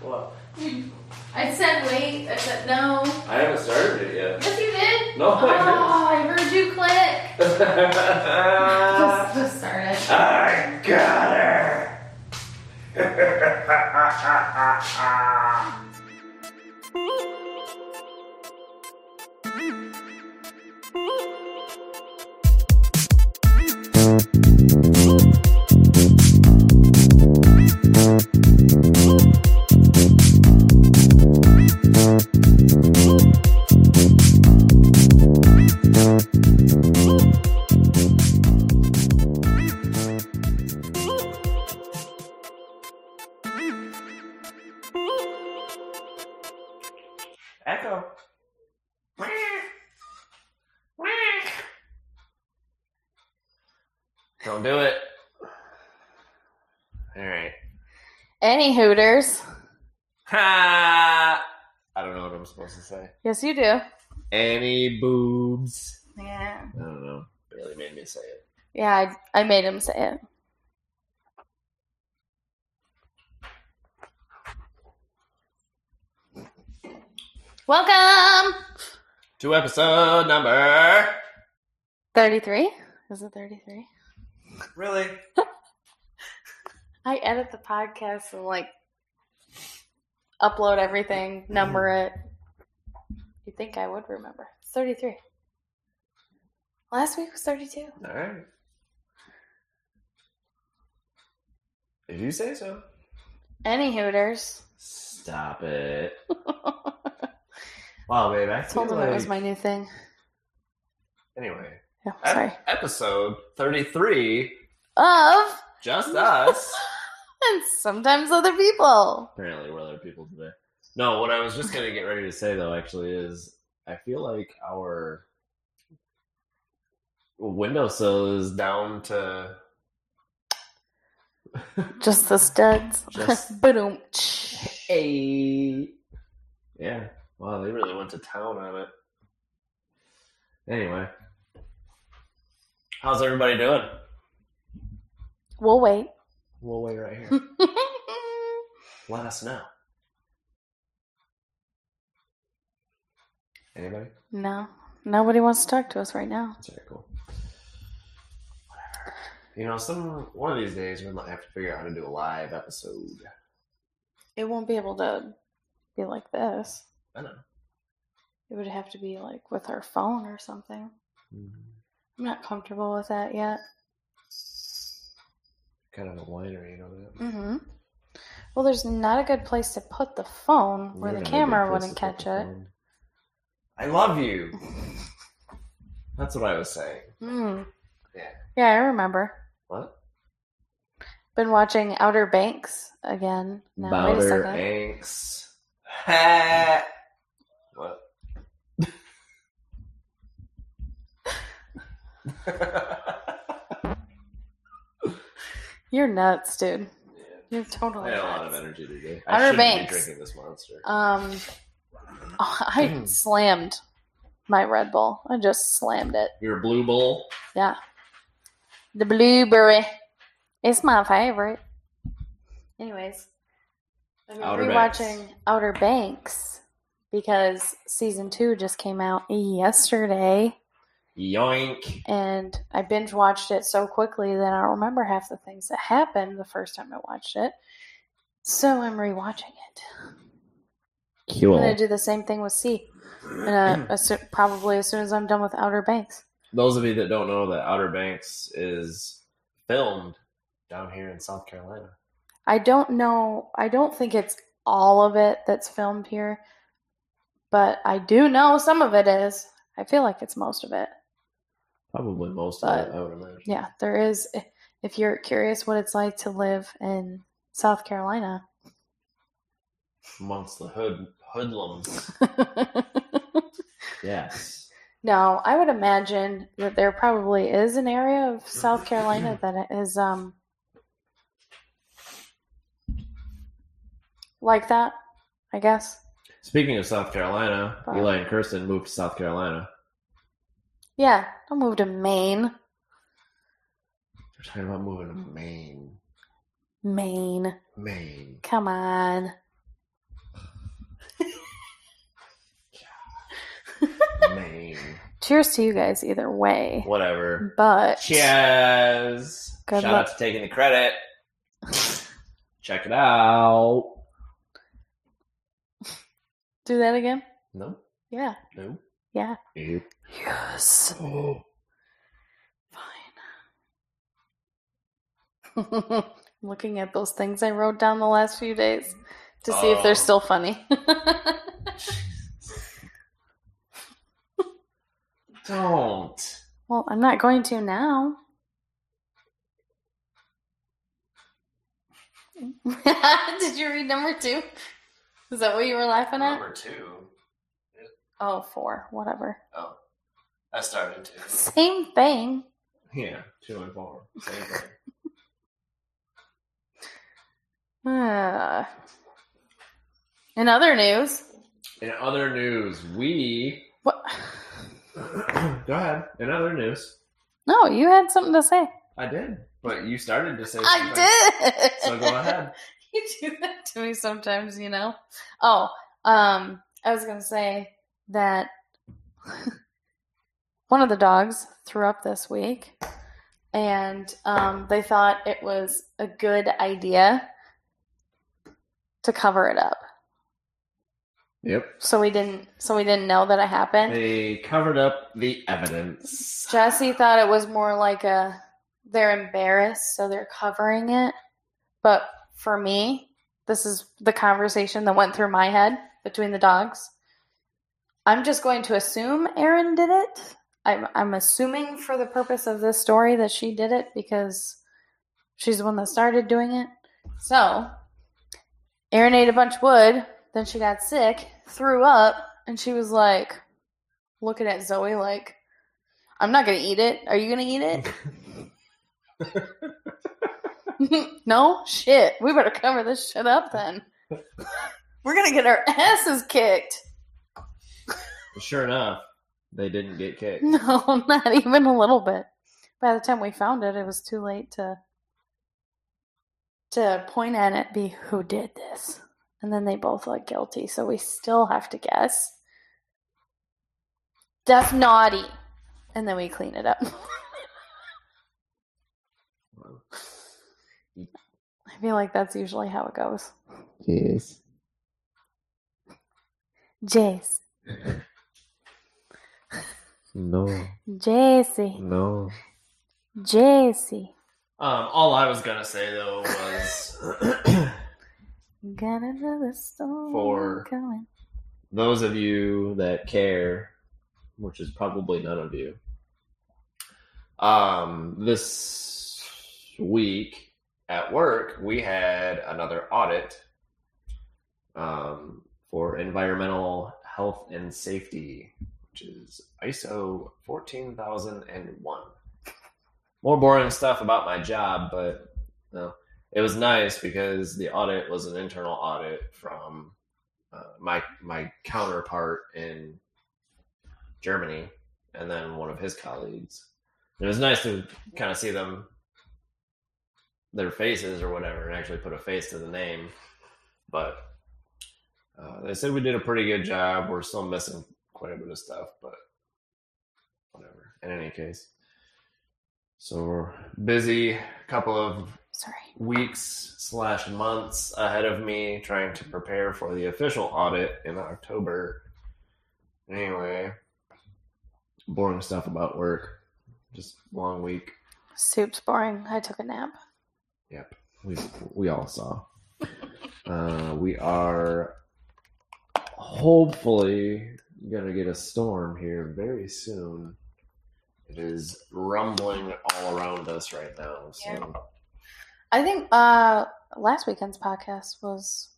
What? I said wait. I said no. I haven't started it yet. Yes, you did. No, oh, I ah, I heard you click. didn't. Just, just started. I got her. Any Hooters? Ha! I don't know what I'm supposed to say. Yes, you do. Any boobs? Yeah. I don't know. Barely made me say it. Yeah, I, I made him say it. Welcome! To episode number. 33? Is it 33? Really? I edit the podcast and like upload everything, mm-hmm. number it. You think I would remember? It's 33. Last week was 32. All right. If you say so. Any Hooters. Stop it. Wow, babe. I feel Told him like... it was my new thing. Anyway. Yeah, sorry. episode 33. Of Just us. and sometimes other people. Apparently, we're other people today. No, what I was just going to get ready to say, though, actually, is I feel like our windowsill is down to. Just the studs. Just- Boom. Hey. Yeah. Wow, they really went to town on it. Anyway. How's everybody doing? We'll wait. We'll wait right here. Let us know. Anybody? no, nobody wants to talk to us right now. That's very cool. Whatever. You know, some one of these days we might have to figure out how to do a live episode. It won't be able to be like this. I know. It would have to be like with our phone or something. Mm-hmm. I'm not comfortable with that yet. Kind of a winery, you know that. Mm-hmm. Well, there's not a good place to put the phone where the not a good camera wouldn't catch it. I love you. That's what I was saying. Mm. Yeah. Yeah, I remember. What? Been watching Outer Banks again. Now, wait a Bowder second. Anks. Ha! What? You're nuts, dude. Yeah. You're totally. I totally had a lot of energy today. Outer I shouldn't Banks. be drinking this monster. Um, I slammed my Red Bull. I just slammed it. Your blue bowl. Yeah. The blueberry. It's my favorite. Anyways, I'm been Outer Banks. rewatching Outer Banks because season two just came out yesterday, Yoink. and I binge watched it so quickly that I don't remember half the things that happened the first time I watched it. So I'm rewatching it. I'm gonna do the same thing with C, and uh, probably as soon as I'm done with Outer Banks. Those of you that don't know that Outer Banks is filmed down here in South Carolina. I don't know. I don't think it's all of it that's filmed here, but I do know some of it is. I feel like it's most of it. Probably most But- of it, I would imagine. Yeah, there is. If you're curious what it's like to live in South Carolina, Amongst the hood hoodlums. Yes. no, I would imagine that there probably is an area of South Carolina that is um like that. I guess. Speaking of South Carolina, Wow. Eli and Kirsten moved to South Carolina. Yeah, don't move to Maine. They're talking about moving to Maine. Maine. Maine. Come on. Maine. Cheers to you guys either way. Whatever. But Cheers. Good Shout luck. out to taking the credit. Check it out. Do that again? No. Yeah. No. Yeah. Nope. Yes. Oh. Fine. Looking at those things I wrote down the last few days to see if they're Oh. still funny. Don't. well, I'm not going to now. Did you read number two? Is that what you were laughing at? Number two. Oh, four. Whatever. Oh. I started to. Same thing. Yeah, two and four. Same thing. Uh, in other news, In other news, we. what? Go ahead. In other news, No, you had something to say. I did, but you started to say. I did. So go ahead. you do that to me sometimes, you know. Oh, um, I was gonna say that one of the dogs threw up this week, and um, they thought it was a good idea to cover it up. Yep. So we didn't. So we didn't know that it happened. They covered up the evidence. Jesse thought it was more like a they're embarrassed, so they're covering it. But for me, this is the conversation that went through my head between the dogs. I'm just going to assume Erin did it. I'm, I'm assuming for the purpose of this story that she did it because she's the one that started doing it. So, Erin ate a bunch of wood, then she got sick, threw up, and she was like looking at Zoe like, I'm not gonna eat it. Are you gonna eat it? no? Shit. We better cover this shit up then. We're gonna get our asses kicked. Sure enough, they didn't get kicked. No, not even a little bit. By the time we found it, it was too late to to point at it, be who did this. And then they both look guilty, so we still have to guess. That's naughty. And then we clean it up. I feel like that's usually how it goes. Yes. Jace. No. JC. No. JC. Um, all I was gonna say though was Got another storm For- coming. those of you that care, which is probably none of you. Um, this week at work, we had another audit um, for environmental health and safety, which is ISO 14001. More boring stuff about my job, but no, it was nice because the audit was an internal audit from uh, my my counterpart in Germany, and then one of his colleagues. It was nice to kind of see them, their faces or whatever, and actually put a face to the name. But uh, they said we did a pretty good job. We're still missing quite a bit of stuff, but whatever. In any case, so we're busy. Couple of Sorry. weeks slash months ahead of me trying to prepare for the official audit in October. Anyway, boring stuff about work. Just long week. Soup's boring. I took a nap. Yep, we we all saw. Uh, we are hopefully gonna get a storm here very soon. It is rumbling all around us right now. So Yeah. I think uh last weekend's podcast was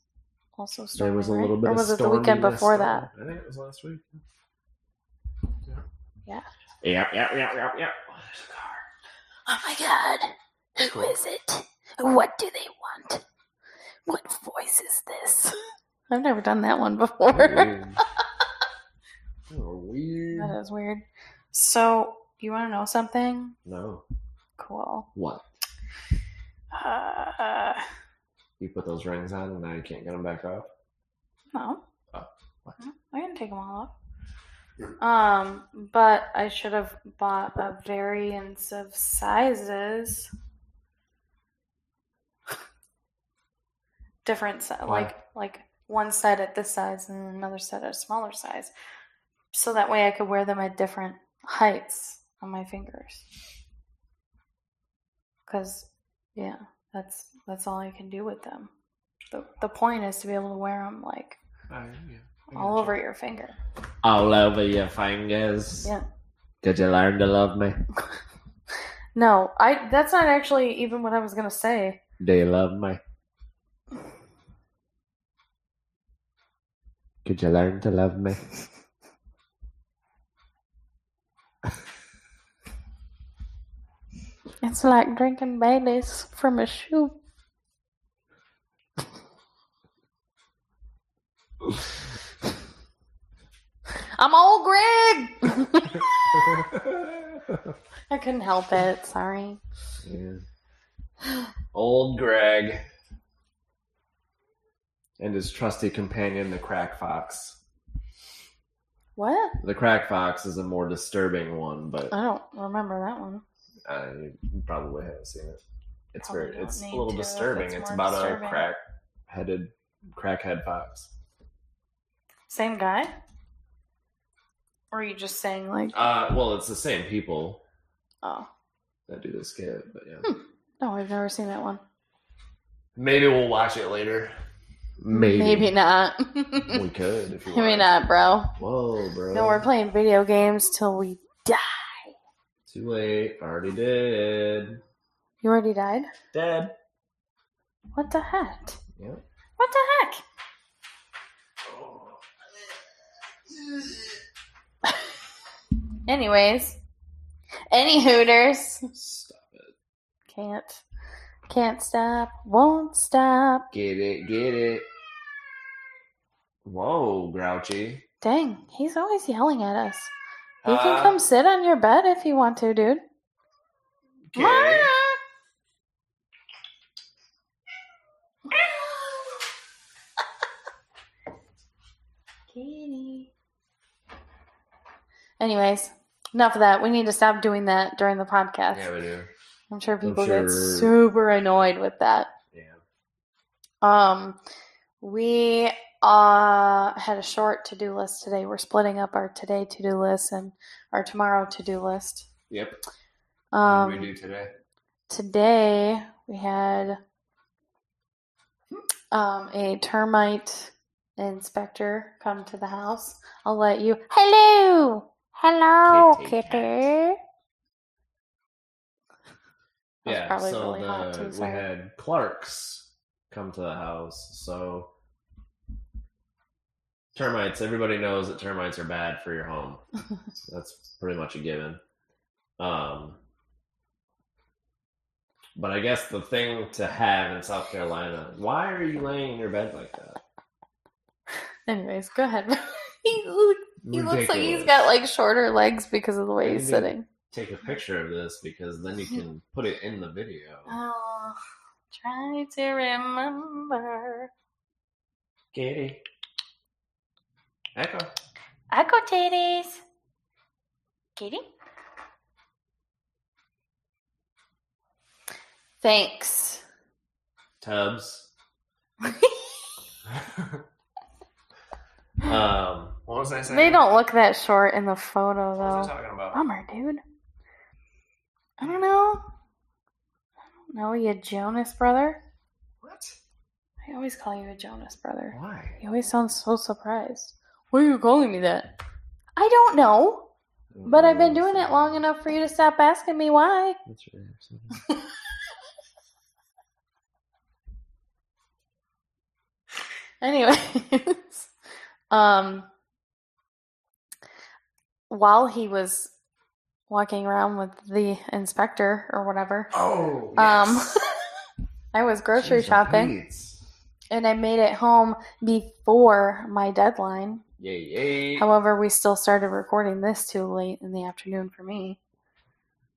also stormy, there was a right? little bit or of was it the weekend before going- that? I think it was last week. Yeah. Yeah, yeah, yeah, yeah, yeah. Oh my god. Who is it? What do they want? What voice is this? I've never done that one before. Weird. Oh, that is weird. So, you want to know something? No. Cool. What? Uh, You put those rings on and now you can't get them back off? no. Oh, what? I can take them all off. Um, but I should have bought a variance of sizes. Different, si- like like one set at this size and another set at a smaller size, so that way I could wear them at different heights on my fingers. Cause, yeah, that's that's all I can do with them. the The point is to be able to wear them like oh, all over your finger. All over your fingers. Yeah. Did you learn to love me? No, I. That's not actually even what I was gonna say. Do you love me? Could you learn to love me? It's like drinking Baileys from a shoe. I'm old Greg. I couldn't help it. Sorry. Yeah. Old Greg and his trusty companion, the Crack Fox. What? The Crack Fox is a more disturbing one, but I don't remember that one. Uh, you probably haven't seen it. It's Probably very, it's a little to disturbing. it's It's, about disturbing. a crack-headed, crackhead fox. Same guy? Or are you just saying like, Uh, well, it's the same people oh that do the skit, but yeah. Hmm. no, I've never seen that one. Maybe we'll watch it later. Maybe. Maybe not. We could if you Maybe want. not, bro. Whoa, bro. No, we're playing video games till we die. Too late. Already did. You already died? Dead. What the heck? Yeah. What the heck? Anyways, any Hooters. Stop it. Can't. Can't stop. Won't stop. Get it. Get it. Whoa, Grouchy. Dang, he's always yelling at us. You can Uh, come sit on your bed if you want to, dude. Okay. Kitty. Anyways, enough of that. We need to stop doing that during the podcast. Yeah, we do. I'm sure I'm people get super annoyed with that. Yeah. Um, we uh had a short to do list today. We're splitting up our today to do list and our tomorrow to do list. Yep. Um, what do we do today? today we had um, a termite inspector come to the house. I'll let you. Hello, hello, Kitty kitty. yeah. so really the, too, we had Clarks come to the house. So termites. Everybody knows that termites are bad for your home. That's pretty much a given. Um, but I guess the thing to have in South Carolina, why are you laying in your bed like that? Anyways, go ahead. he look- he looks like he's got like shorter legs because of the way I he's sitting. Take a picture of this because then you can put it in the video. Oh, try to remember. Katie. Echo. Echo titties. Katie? Thanks. Tubbs. um, what was I saying? They don't look that short in the photo, What was I though. talking about? Bummer, dude. I don't know. I don't know. You Jonas brother? What? I always call you a Jonas brother. Why? You always sound so surprised. Why are you calling me that? I don't know, but I've been doing it long enough for you to stop asking me why. That's upsetting. Anyways, um, while he was walking around with the inspector or whatever, Oh, um, I was grocery Jeez, shopping and I made it home before my deadline. Yay, yay. However, we still started recording this too late in the afternoon for me.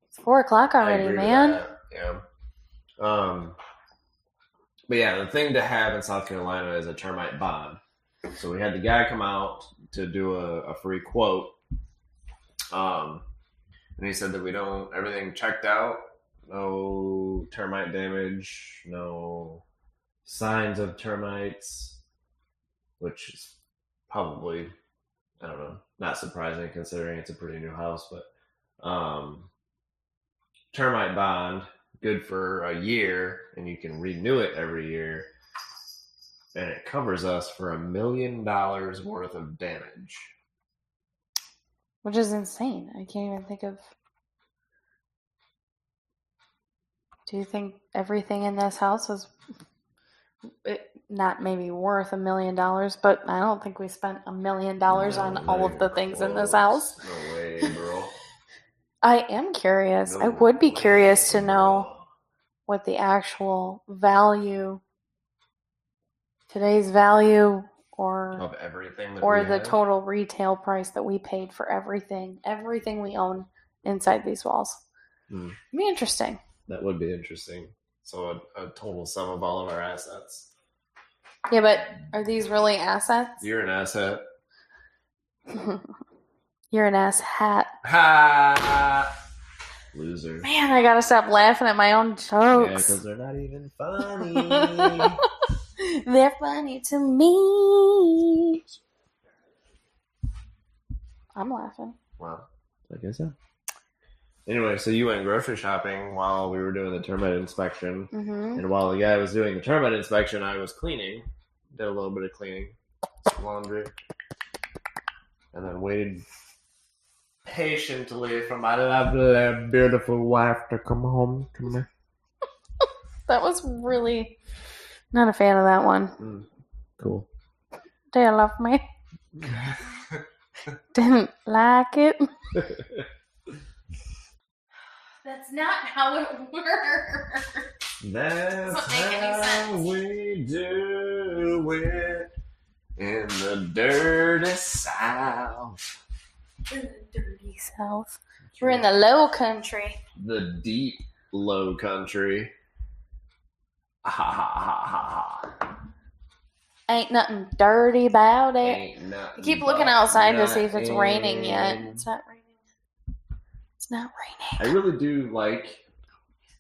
It's four o'clock already, man. Yeah. Um, but yeah, the thing to have in South Carolina is a termite bond. So we had the guy come out to do a, a free quote Um, and he said that we don't everything checked out, no termite damage, no signs of termites, which is probably I don't know, not surprising considering it's a pretty new house, but um, termite bond good for a year, and you can renew it every year, and it covers us for a million dollars worth of damage. Which is insane. I can't even think of. Do you think everything in this house was it, not maybe worth a million dollars, but I don't think we spent a million dollars on all of the things in this house. No way, bro. I am curious. I would be way, curious to know what the actual value, today's value, or of everything that or the have. total retail price that we paid for everything, everything we own inside these walls. It'd be interesting. That would be interesting. So a, a total sum of all of our assets. Yeah, but are these really assets? You're an asset. You're an ass hat. Ha! Loser. Man, I gotta stop laughing at my own jokes. Yeah, because they're not even funny. They're funny to me. I'm laughing. wow. I guess so. Anyway, so you went grocery shopping while we were doing the termite inspection. hmm And while the guy was doing the termite inspection, I was cleaning. Did a little bit of cleaning, laundry, and then waited patiently for my lovely, beautiful wife to come home to me. That was really not a fan of that one. Mm, cool. Do you love me? Didn't like it. That's not how it works. That's how sense. we do it in the dirty South. In the dirty south. We're in the low country. the deep low country. Ha ha ha ha ha. Ain't nothing dirty about it. Ain't nothing I keep looking outside to see if it's raining yet. It's not raining. It's not raining. I really do like.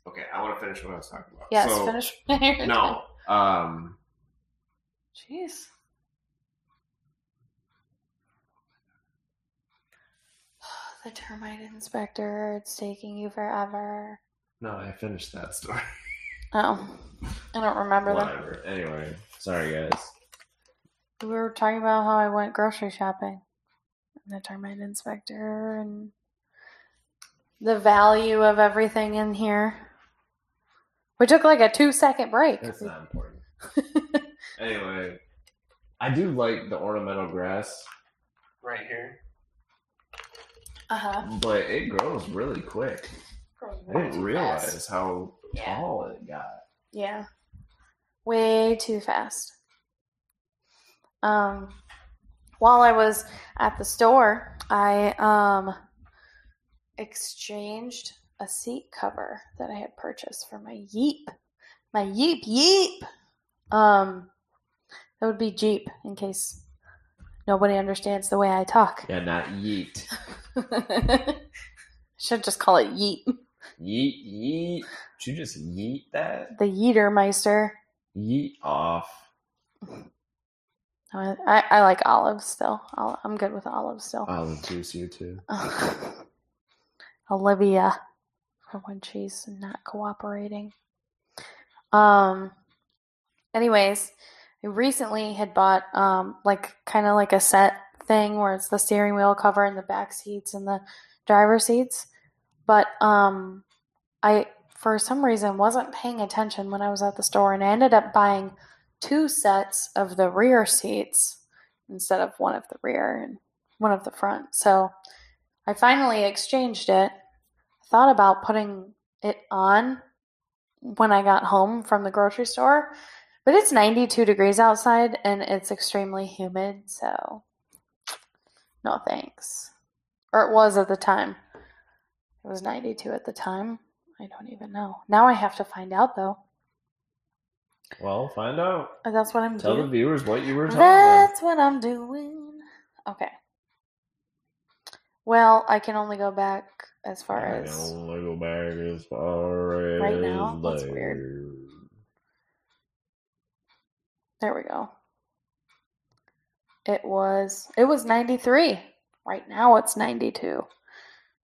Okay, I want to finish what I was talking about. Yes, So, finish. No. Um. Jeez. The termite inspector, it's taking you forever. No, I finished that story. Oh, I don't remember that. Anyway, sorry guys. We were talking about how I went grocery shopping. And the termite inspector and the value of everything in here. We took like a two second break. That's not important. anyway, I do like the ornamental grass right here, Uh huh. but it grows really quick. I didn't realize how Yeah. tall it got. Yeah. Way too fast. Um while I was at the store, I um exchanged a seat cover that I had purchased for my Yeep. My Yeep Yeep. Um that would be Jeep in case nobody understands the way I talk. Yeah, not yeet. Should just call it Yeet. Yeet, yeet. Should you just yeet that? The Yeetermeister. Yeet off. I, I, I like olives still. I'll, I'm good with olives still. Olive juice, you too. Olivia, for when she's not cooperating. Um. Anyways, I recently had bought um like kind of like a set thing where it's the steering wheel cover and the back seats and the driver seats, but um, I for some reason wasn't paying attention when I was at the store and I ended up buying two sets of the rear seats instead of one of the rear and one of the front. So I finally exchanged it. Thought about putting it on when I got home from the grocery store, but it's 92 degrees outside and it's extremely humid, so no thanks. Or it was at the time. It was 92 at the time. I don't even know. Now I have to find out though. Well, find out. That's what I'm Tell the viewers what you were talking about. That's what I'm doing. Okay. Well, I can only go back as far I as can only go back as far as Right now? That's weird. there we go. It was it was 93. Right now it's 92. It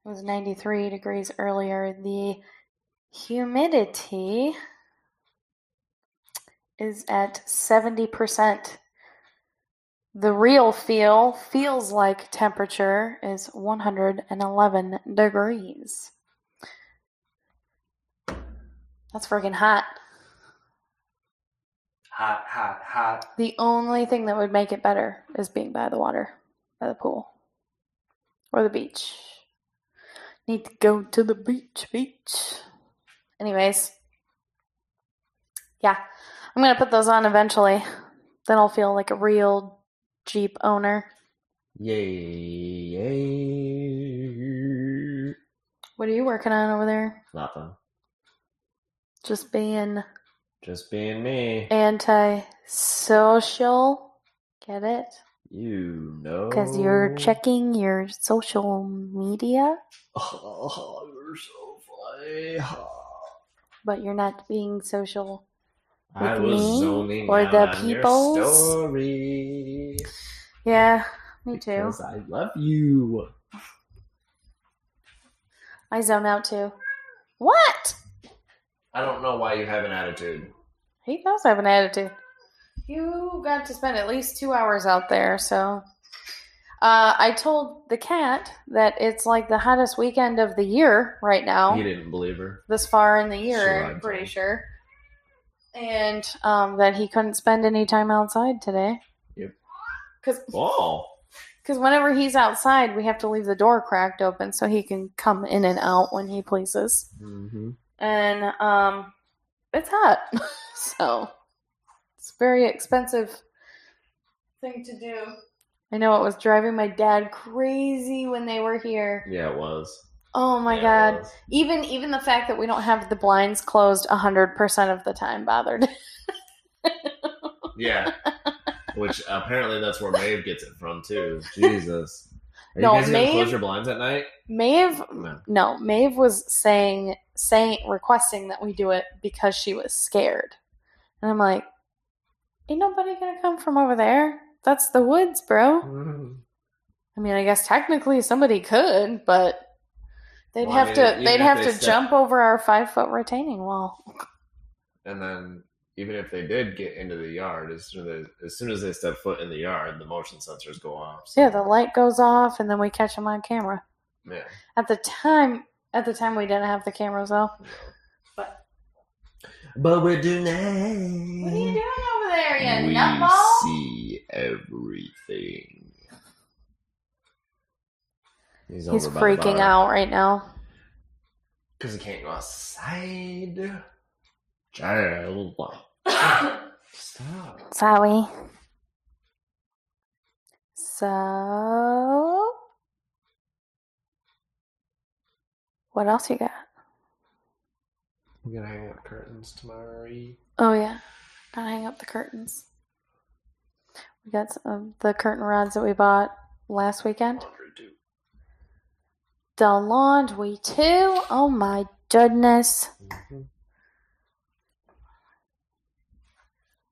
was 93 degrees earlier. The humidity is at 70%. The real feel feels like temperature is 111 degrees. That's freaking hot. Hot, hot, hot. The only thing that would make it better is being by the water, by the pool, or the beach. Need to go to the beach, beach. Anyways, yeah, I'm gonna put those on eventually. Then I'll feel like a real Jeep owner. Yay, yay. What are you working on over there? Nothing. Just being Just being me. anti-social. Get it? You know. Because you're checking your social media, Oh, you're so funny. but you're not being social. I With was me or the on your peoples? story. Yeah, me too. Because I love you. I zone out too. What? I don't know why you have an attitude. He does have an attitude. You got to spend at least two hours out there, so. Uh, I told the cat that it's like the hottest weekend of the year right now. He didn't believe her. this far in the year, I'm pretty sure. And um, that he couldn't spend any time outside today. Yep. Because Oh. whenever he's outside, we have to leave the door cracked open so he can come in and out when he pleases. Mm-hmm. And um, it's hot. so it's very expensive thing to do. I know it was driving my dad crazy when they were here. Yeah, it was. Oh my Yeah, god. was. Even even the fact that we don't have the blinds closed hundred percent of the time bothered. Yeah. Which apparently that's where Maeve gets it from too. Jesus. Are No, you guys gonna Maeve- close your blinds at night? Maeve No. no, Maeve was saying saying requesting that we do it because she was scared. And I'm like, Ain't nobody gonna come from over there. That's the woods, bro. Mm-hmm. I mean I guess technically somebody could, but they'd Well, I have mean, to they'd have they to step- jump over our five foot retaining wall. And then even if they did get into the yard, as soon as as soon as they step foot in the yard, the motion sensors go off. So, Yeah, the light goes off and then we catch them on camera. yeah. At the time at the time we didn't have the cameras though. But But we do now. What are you doing over there, you we nutball? see everything. He's, He's freaking out right now. because he can't go outside. Child, stop. Sorry. So, what else you got? I'm gonna hang up curtains tomorrow. Oh yeah, gotta hang up the curtains. We got some of the curtain rods that we bought last weekend. Laundry. The laundry too. Oh my goodness.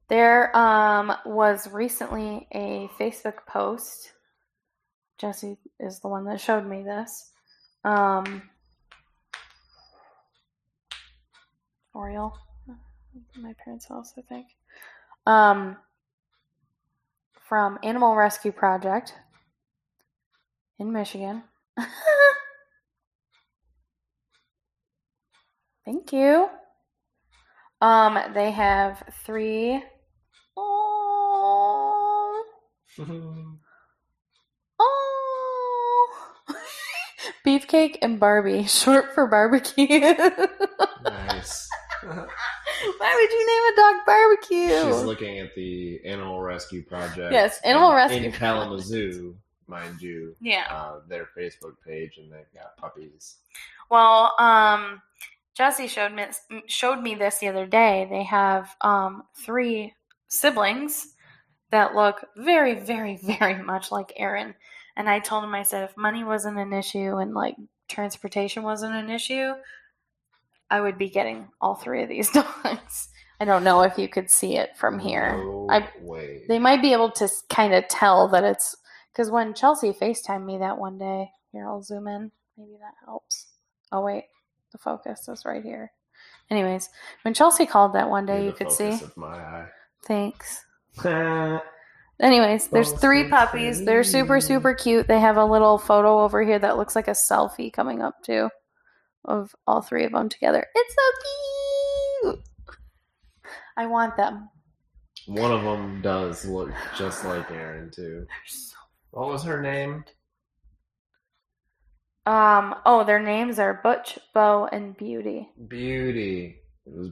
There um, was recently a Facebook post. Jesse is the one that showed me this. Um, Oriole, my parents' house, I think. Um, from Animal Rescue Project in Michigan. Thank you. Um, they have three. Oh, oh, beefcake and Barbie, short for barbecue. nice. Why would you name a dog barbecue? She's looking at the Animal Rescue Project. Yes, Animal in- Rescue in Kalamazoo, mind you. yeah. Uh, their Facebook page, and they've got puppies. Well, um, Jesse showed me showed me this the other day. They have um three siblings that look very, very, very much like Aaron, And I told him, I said, if money wasn't an issue and like transportation wasn't an issue, I would be getting all three of these dogs. I don't know if you could see it from here. No I- way. They might be able to kind of tell that it's because when Chelsea FaceTimed me that one day, here I'll zoom in. Maybe that helps. Oh wait, the focus is right here. Anyways, when Chelsea called that one day, You're you could see. Thanks. Anyways, there's three puppies. They're super, super cute. They have a little photo over here that looks like a selfie coming up too of all three of them together. It's so cute. I want them. One of them does look just like Aaron too. So What was her name? Um. Oh, their names are Butch, Bo, and Beauty. Beauty. It was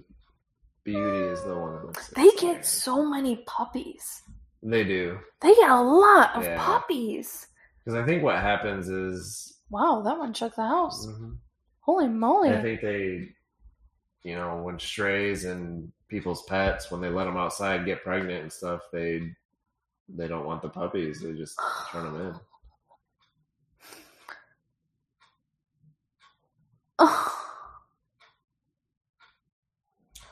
Beauty is the one that looks. They get so many puppies. They do They get a lot of Yeah. puppies. because I think what happens is Wow, that one shook the house. Mhm. Holy moly! I think they, you know, when strays and people's pets when they let them outside get pregnant and stuff, they they don't want the puppies. They just turn them in. I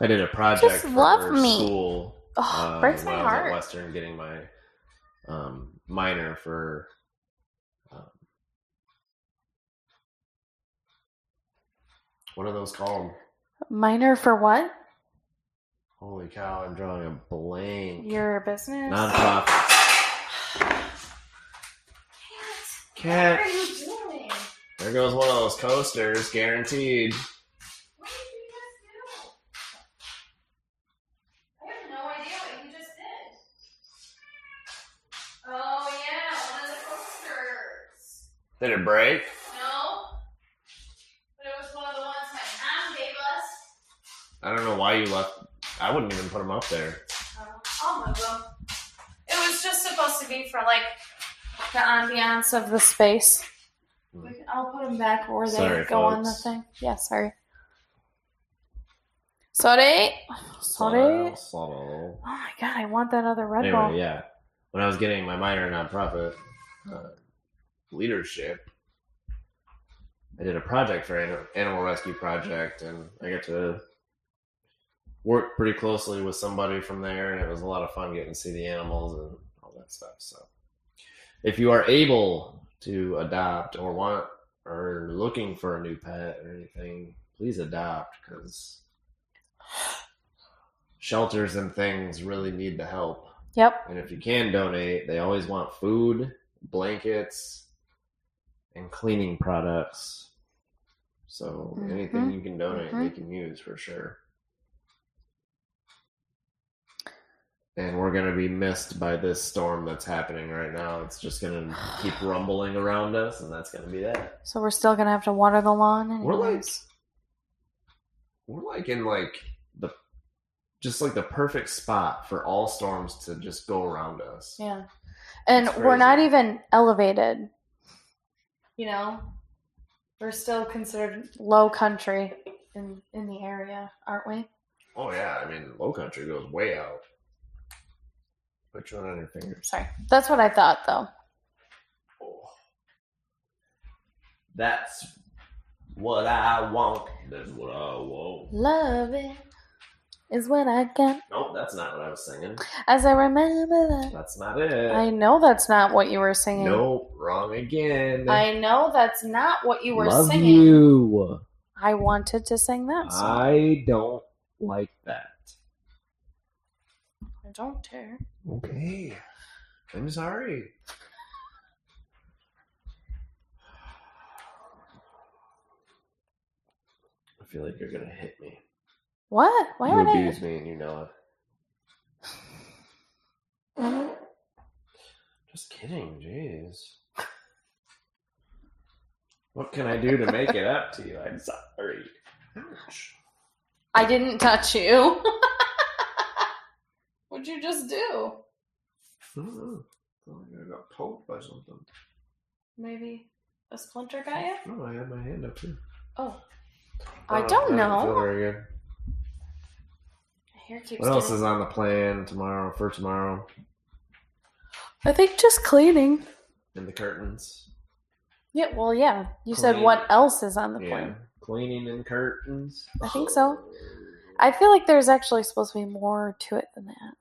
did a project Just for love me. school Oh, uh, breaks my heart. Western getting my um, minor for um, what are those called? Minor for what? Holy cow! I'm drawing a blank. Your business. Nonprofit. Cat. What are you doing? There goes one of those coasters, guaranteed. What did you just do? I have no idea what you just did. Oh yeah, one of the coasters. Did it break? No, but it was one of the ones my mom gave us. I don't know why you left. I wouldn't even put them up there. Oh, I'll move them. It was just supposed to be for like the ambiance of the space. Hmm. Can- I'll put them back where they Sorry, go on the thing. Yeah, sorry. Sorry. Sorry. Subtle. Oh my god, I want that other Red Anyway, Bull. yeah. When I was getting my minor in nonprofit uh, leadership, I did a project for an animal rescue project, and I got to work pretty closely with somebody from there, and it was a lot of fun getting to see the animals and all that stuff. So, if you are able to adopt or want or looking for a new pet or anything, please adopt because shelters and things really need the help. Yep. And if you can donate, they always want food, blankets, and cleaning products. So Mhm. anything you can donate, they Mhm. can use for sure. And we're going to be missed by this storm that's happening right now. It's just going to keep rumbling around us, and that's going to be that. So we're still gonna have to water the lawn anyways. We're like, we're like in like the, just like the perfect spot for all storms to just go around us. Yeah. And we're not even elevated. You know? We're still considered low country in in the area, aren't we? Oh yeah, I mean, low country goes way out. Put you one on your finger? Sorry. That's what I thought though. Oh. That's what I want. That's what I want. Love it is what I got. Nope, that's not what I was singing. As I remember that. That's not it. I know that's not what you were singing. Nope, wrong again. I know that's not what you were Love singing. you. I wanted to sing that song. I don't like that. I don't care. Okay. I'm sorry. I feel like you're gonna hit me. What? Why you would I? abuse me and you know it. Just kidding, jeez. What can I do to make it up to you? I'm sorry. Ouch. I didn't touch you. What'd you just do? I don't know. I feel like I got poked by something. Maybe a splinter got you? No, I had my hand up too. Oh, oh I don't feel know. very good. Hair keeps. What else getting- is on the plan tomorrow for tomorrow? I think just cleaning. And the curtains. Yeah, well, yeah. You said Clean. what else is on the Yeah, plane? cleaning and curtains. I think so. I feel like there's actually supposed to be more to it than that.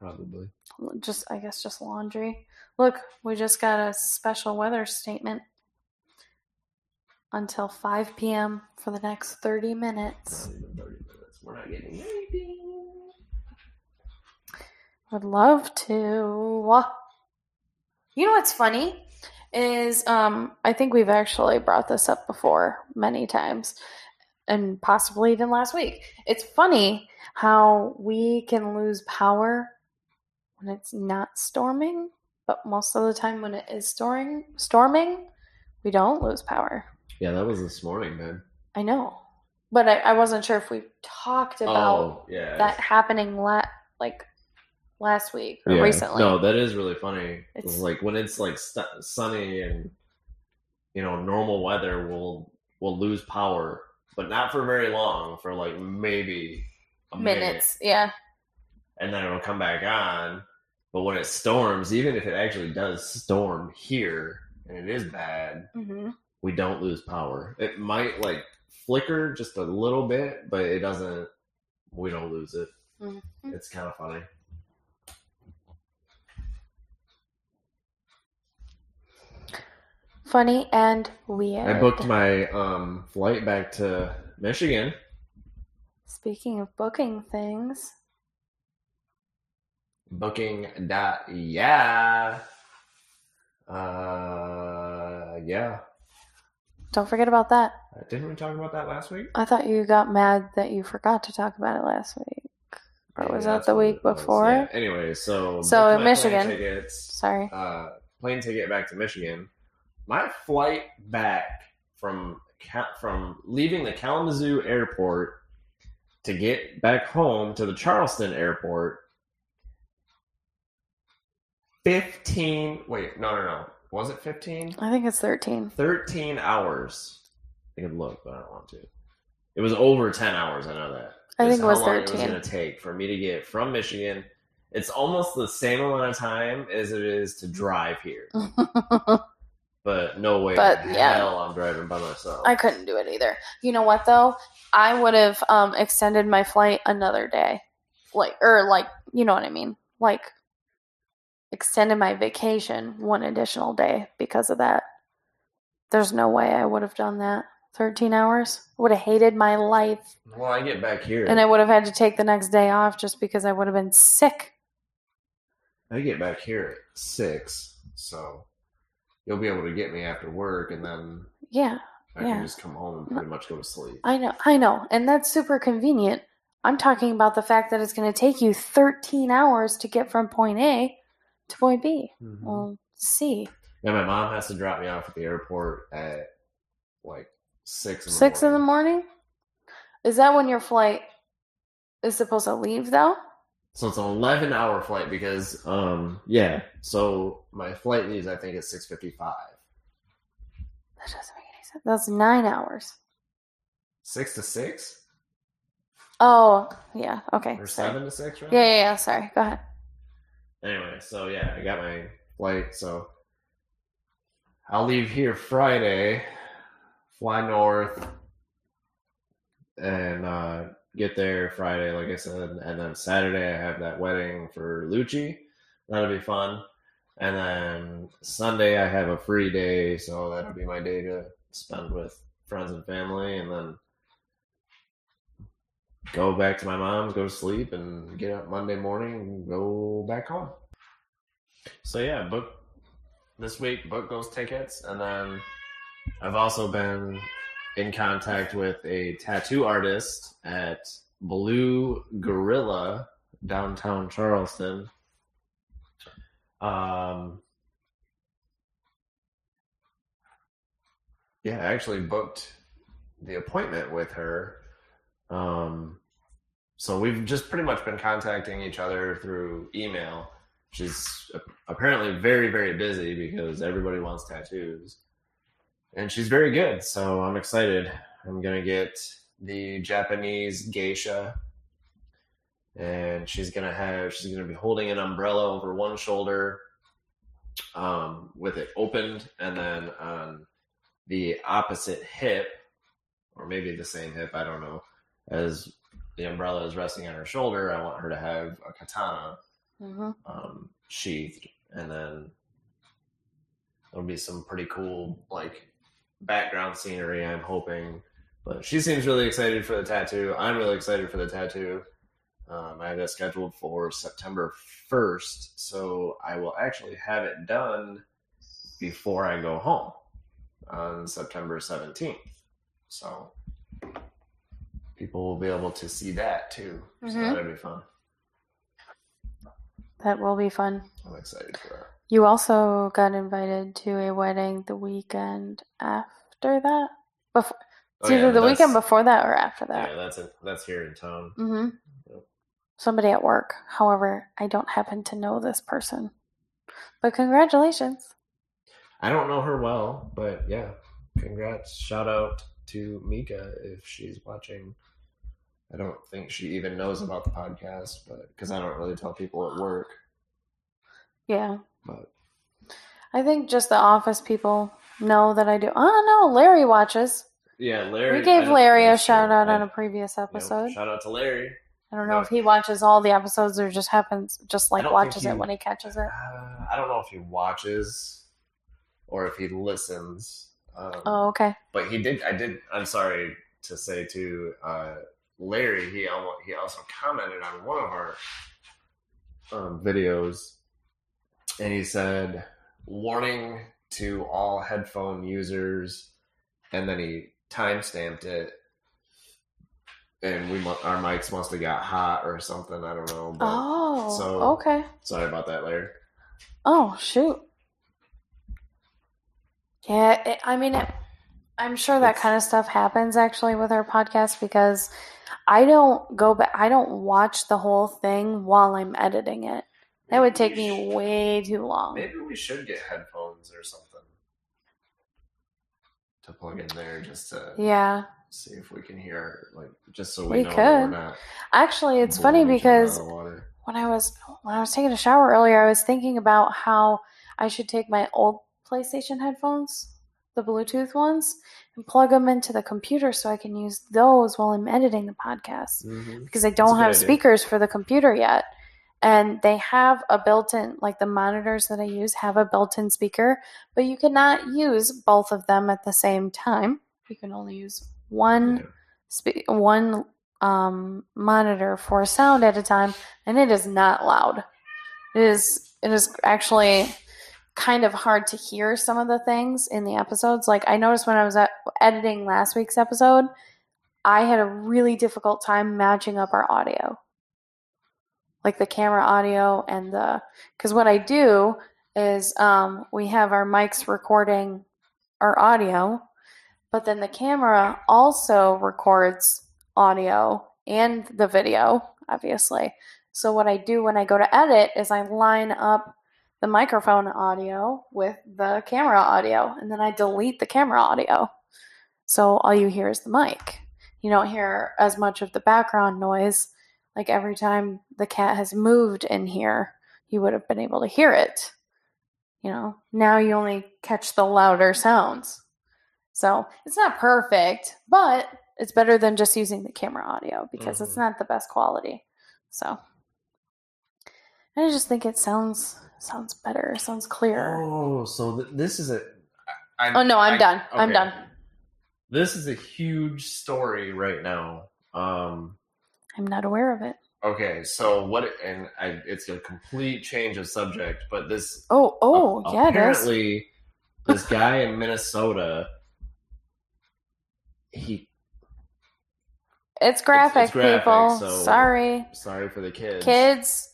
Probably. Just, I guess, just laundry. Look, we just got a special weather statement until 5 p.m. for the next 30 minutes. Not even 30 minutes. We're not getting anything. Would love to. You know what's funny is um I think we've actually brought this up before many times and possibly even last week. It's funny how we can lose power when it's not storming, but most of the time when it is storming, storming, we don't lose power. Yeah, that was this morning, man. I know. But I, I wasn't sure if we talked oh, about oh, yeah. that happening la- like last week or Yeah. recently. No, that is really funny. It's- like when it's like stu sunny and you know normal weather, we'll we'll lose power, but not for very long. For like maybe a minute, minutes. Yeah. And then it'll come back on. But when it storms, even if it actually does storm here and it is bad, hmm we don't lose power. It might like flicker just a little bit, but it doesn't. We don't lose it. Mhm. It's kind of funny. Funny and weird. I booked my um, flight back to Michigan. Speaking of booking things, Booking dot yeah. Uh, yeah. don't forget about that. Didn't we talk about that last week? I thought you got mad that you forgot to talk about it last week. Or was that that's the what week it was. before? Yeah. Anyway, so So, booked in my Michigan. plane tickets, Sorry. uh, plane ticket back to Michigan. My flight back from Ca- from leaving the Kalamazoo airport to get back home to the Charleston airport. Fifteen. Wait, no, no, no. Was it fifteen? I think it's 13. 13 hours. I could look, but I don't want to. It was over 10 hours, I know that. I think it was how long It was going to take for me to get from Michigan. It's almost the same amount of time as it is to drive here. But no way But, yeah. hell I'm driving by myself. I couldn't do it either. You know what though? I would have um extended my flight another day. Like or like, you know what I mean? Like extended my vacation one additional day because of that. There's no way I would have done that. 13 hours. Would have hated my life well, I get back here. and I would have had to take the next day off just because I would have been sick. I get back here at 6, so you'll be able to get me after work, and then Yeah. I Yeah. can just come home and pretty much go to sleep. I know, I know, and that's super convenient. I'm talking about the fact that it's going to take you 13 hours to get from point A to point B. Mhm. Well, C. Yeah, my mom has to drop me off at the airport at like six. In the Six in the morning. morning? Is that when your flight is supposed to leave, though? So it's an eleven-hour flight because, um, yeah. So my flight leaves, I think, at six fifty-five. That doesn't make any sense. That's nine hours. Six to six Oh, yeah. Okay. or sorry. seven to six, right? Yeah, yeah, yeah. Sorry. Go ahead. Anyway, so yeah, I got my flight. So I'll leave here Friday, fly north, and uh, get there Friday, like I said, and then Saturday I have that wedding for Lucci. That'll be fun. And then Sunday I have a free day, so that'll be my day to spend with friends and family, and then go back to my mom's, go to sleep, and get up Monday morning and go back home. So yeah, book this week, book those tickets, and then I've also been in contact with a tattoo artist at Blue Gorilla downtown Charleston. Um, yeah, I actually booked the appointment with her. Um, so we've just pretty much been contacting each other through email. She's apparently very, very busy because everybody wants tattoos. And she's very good, so I'm excited. I'm gonna get the Japanese geisha, and she's gonna have she's gonna be holding an umbrella over one shoulder, um, with it opened, and then on the opposite hip, or maybe the same hip, I don't know, as the umbrella is resting on her shoulder, I want her to have a katana hmm um, sheathed, and then there'll be some pretty cool like background scenery. I'm hoping, but she seems really excited for the tattoo. I'm really excited for the tattoo. Um, I have that scheduled for September 1st, so I will actually have it done before I go home on September 17th. So people will be able to see that too. So Mhm. that'll be fun. That will be fun. I'm excited for that. You also got invited to a wedding the weekend after that. Before, it's Oh, yeah, either the weekend before that or after that. Yeah, that's it. That's here in town. hmm Yep. Somebody at work. However, I don't happen to know this person. But congratulations. I don't know her well, but yeah, congrats. Shout out to Mika if she's watching. I don't think she even knows about the podcast, but because I don't really tell people at work. Yeah. But I think just the office people know that I do. Oh, no. Larry watches. yeah, Larry. We gave Larry a shout out I- on a previous you know, episode. shout out to Larry. I don't know No. if he watches all the episodes or just happens, just like watches he- it when he catches it. Uh, I don't know if he watches or if he listens. Um, Oh, okay. but he did. I did. I'm sorry to say to uh, Larry. He almost, he also commented on one of our um, videos, and he said, "Warning to all headphone users," and then he time stamped it. And we, our mics must have got hot or something. I don't know. But Oh, so- okay. sorry about that, Larry. Oh, shoot. Yeah, it, I mean, it, I'm sure that kind of stuff happens actually with our podcast because I don't go back, I don't watch the whole thing while I'm editing it. That would take me way too long. Maybe we should get headphones or something to plug in there just to Yeah. see if we can hear, like, just so we, We know that we're could. not. Actually, it's funny blowing each other because out of the water. when I was when I was taking a shower earlier, I was thinking about how I should take my old PlayStation headphones, the Bluetooth ones, and plug them into the computer so I can use those while I'm editing the podcast because I don't have idea. speakers for the computer yet. And they have a built-in like the monitors that I use have a built-in speaker, but you cannot use both of them at the same time. You can only use one Yeah. spe- one um, monitor for sound at a time, and it is not loud. It is it is actually kind of hard to hear some of the things in the episodes. Like I noticed when I was at, editing last week's episode, I had a really difficult time matching up our audio, like the camera audio and the because what I do is um, we have our mics recording our audio, but then the camera also records audio and the video, obviously. So what I do when I go to edit is I line up the microphone audio with the camera audio and then I delete the camera audio. So all you hear is the mic. You don't hear as much of the background noise. Like every time the cat has moved in here, you would have been able to hear it. You know, now you only catch the louder sounds. So it's not perfect, but it's better than just using the camera audio because it's Mhm. not the best quality. So I just think it sounds sounds better, sounds clearer. Oh, so th- this is a. I, Oh, no, I'm I- done. I'm done. This is a huge story right now. Um, I'm not aware of it. okay, so what? And I, it's a complete change of subject, but this Oh, oh, A- yeah, apparently this guy in Minnesota he It's graphic, it's graphic, people. so- Sorry, sorry for the kids kids.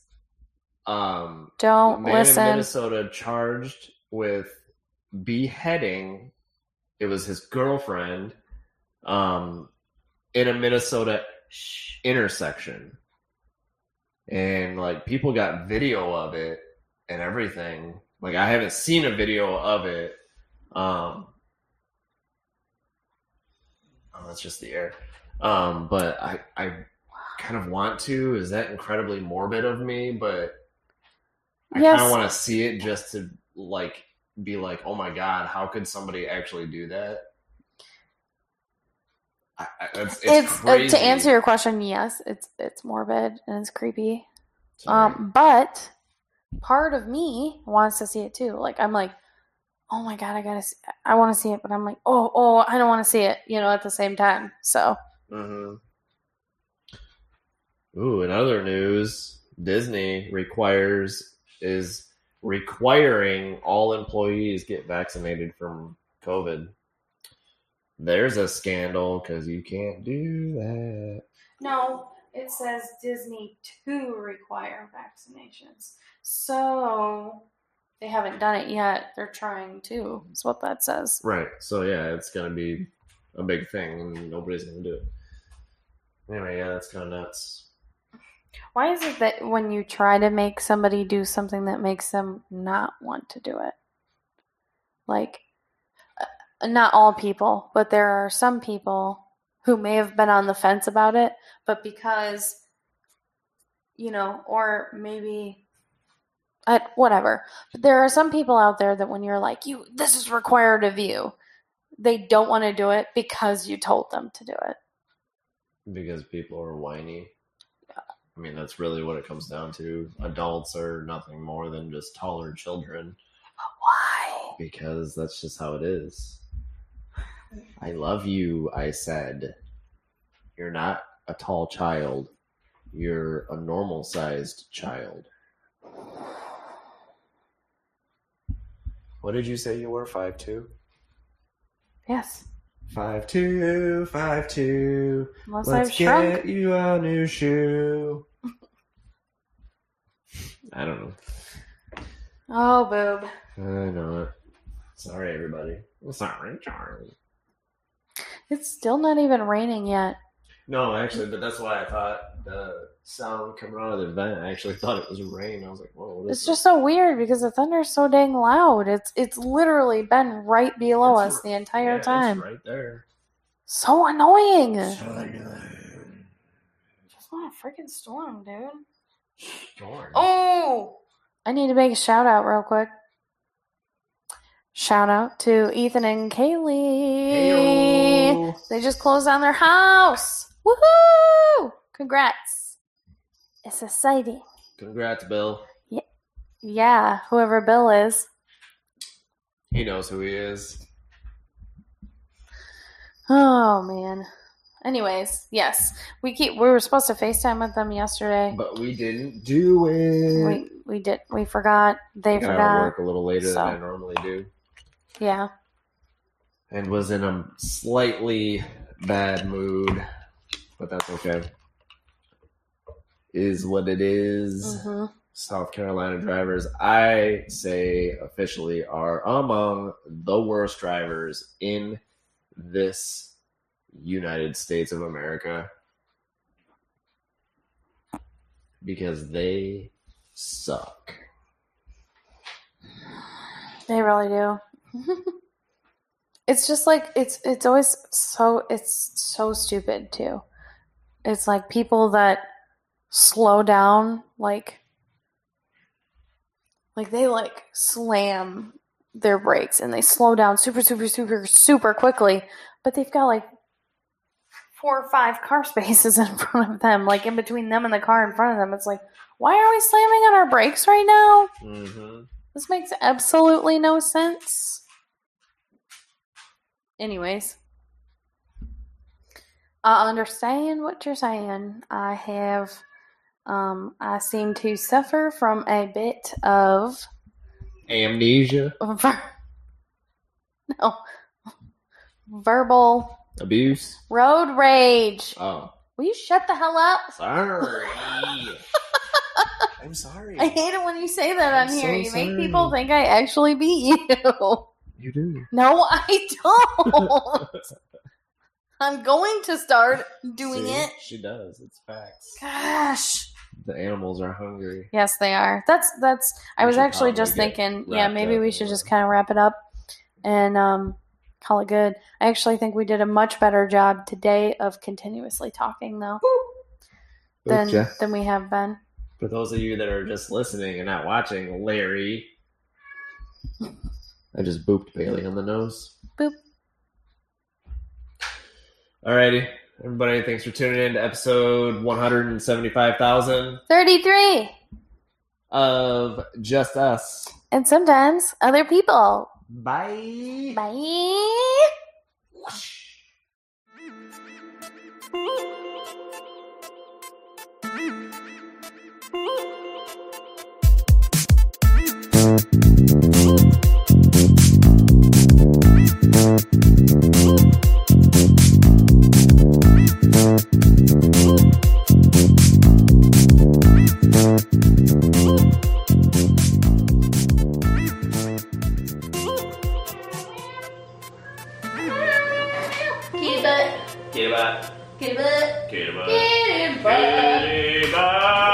Um Don't man in listen. Minnesota charged with beheading it was his girlfriend um in a Minnesota intersection. And like people got video of it and everything. Like I haven't seen a video of it. Um oh that's just the air. Um but I I kind of want to. Is that incredibly morbid of me? But I Yes. kind of want to see it just to like be like, oh my god, how could somebody actually do that? I, I, it's it's, It's, uh, to answer your question. Yes, it's it's morbid and it's creepy. Um, but part of me wants to see it too. Like I'm like, oh my god, I gotta, see, I want to see it, but I'm like, oh, oh, I don't want to see it. You know, at the same time. So hmm Ooh, in other news, Disney requires is requiring all employees get vaccinated from COVID. There's a scandal because you can't do that. no, it says Disney to require vaccinations. So they haven't done it yet. They're trying to. Is what that says. Right. So yeah, it's gonna be a big thing, and nobody's gonna do it. Anyway, yeah, that's kind of nuts. Why is it that when you try to make somebody do something that makes them not want to do it? Like, uh, not all people, but there are some people who may have been on the fence about it, but because, you know, or maybe, uh, whatever. But there are some people out there that when you're like, you, this is required of you, they don't want to do it because you told them to do it. Because people are whiny. I mean, that's really what it comes down to. Adults are nothing more than just taller children But Why? because that's just how it is. I love you, I said. You're not a tall child. You're a normal sized child. What did you say you were? Five two? Yes. Five two, five two. Unless Let's I've shrunk. get you a new shoe. I don't know. Oh, boob. I know it. Sorry, everybody. Sorry, Charlie. It's still not even raining yet. No, actually, but that's why I thought the sound coming out of the vent. I actually thought it was rain. I was like, "Whoa!" What is It's just so weird because the thunder's so dang loud. It's it's literally been right below It's us r- the entire Yeah, it's time. right there. So annoying. So annoying. Just want a freaking storm, dude. Darn. Oh, I need to make a shout out real quick. Shout out to Ethan and Kaylee. Heyo. They just closed on their house. Woohoo! Congrats. It's exciting. Congrats, Bill. Yeah, yeah whoever Bill is. He knows who he is. Oh man. Anyways, yes, we keep. We were supposed to Facetime with them yesterday. But we didn't do it. We we did. We forgot. They forgot. work a little later So. than I normally do. Yeah. and was in a slightly bad mood, but that's okay. Is what it is. hmm South Carolina drivers, I say officially, are among the worst drivers in this United States of America because they suck. They really do. it's just like it's it's always so it's so stupid too. It's like people that slow down like like they like slam their brakes and they slow down super super super super quickly, but they've got like four or five car spaces in front of them, like in between them and the car in front of them. It's like, why are we slamming on our brakes right now? Mm-hmm. This makes absolutely no sense. Anyways, I understand what you're saying. I have, um, I seem to suffer from a bit of, Amnesia, ver- no, verbal abuse. road rage. Oh, Will you shut the hell up? sorry. I'm sorry. I hate it when you say that I'm on here. so you make people think I actually beat you. You do. No, I don't. I'm going to start doing See? it. She does. It's facts. Gosh the animals are hungry. Yes, they are. That's that's. We I was actually just thinking, yeah, maybe we should just kind of wrap it up and um, call it good. I actually think we did a much better job today of continuously talking, though, than than we have been. For those of you that are just listening and not watching, Larry, I just booped Bailey on the nose. Boop. Alrighty. Everybody, thanks for tuning in to episode one hundred and seventy-five thousand thirty-three of Just Us. And sometimes other people. Bye. Bye. Thank you. Killebug. Killebug. Killebug. Killebug.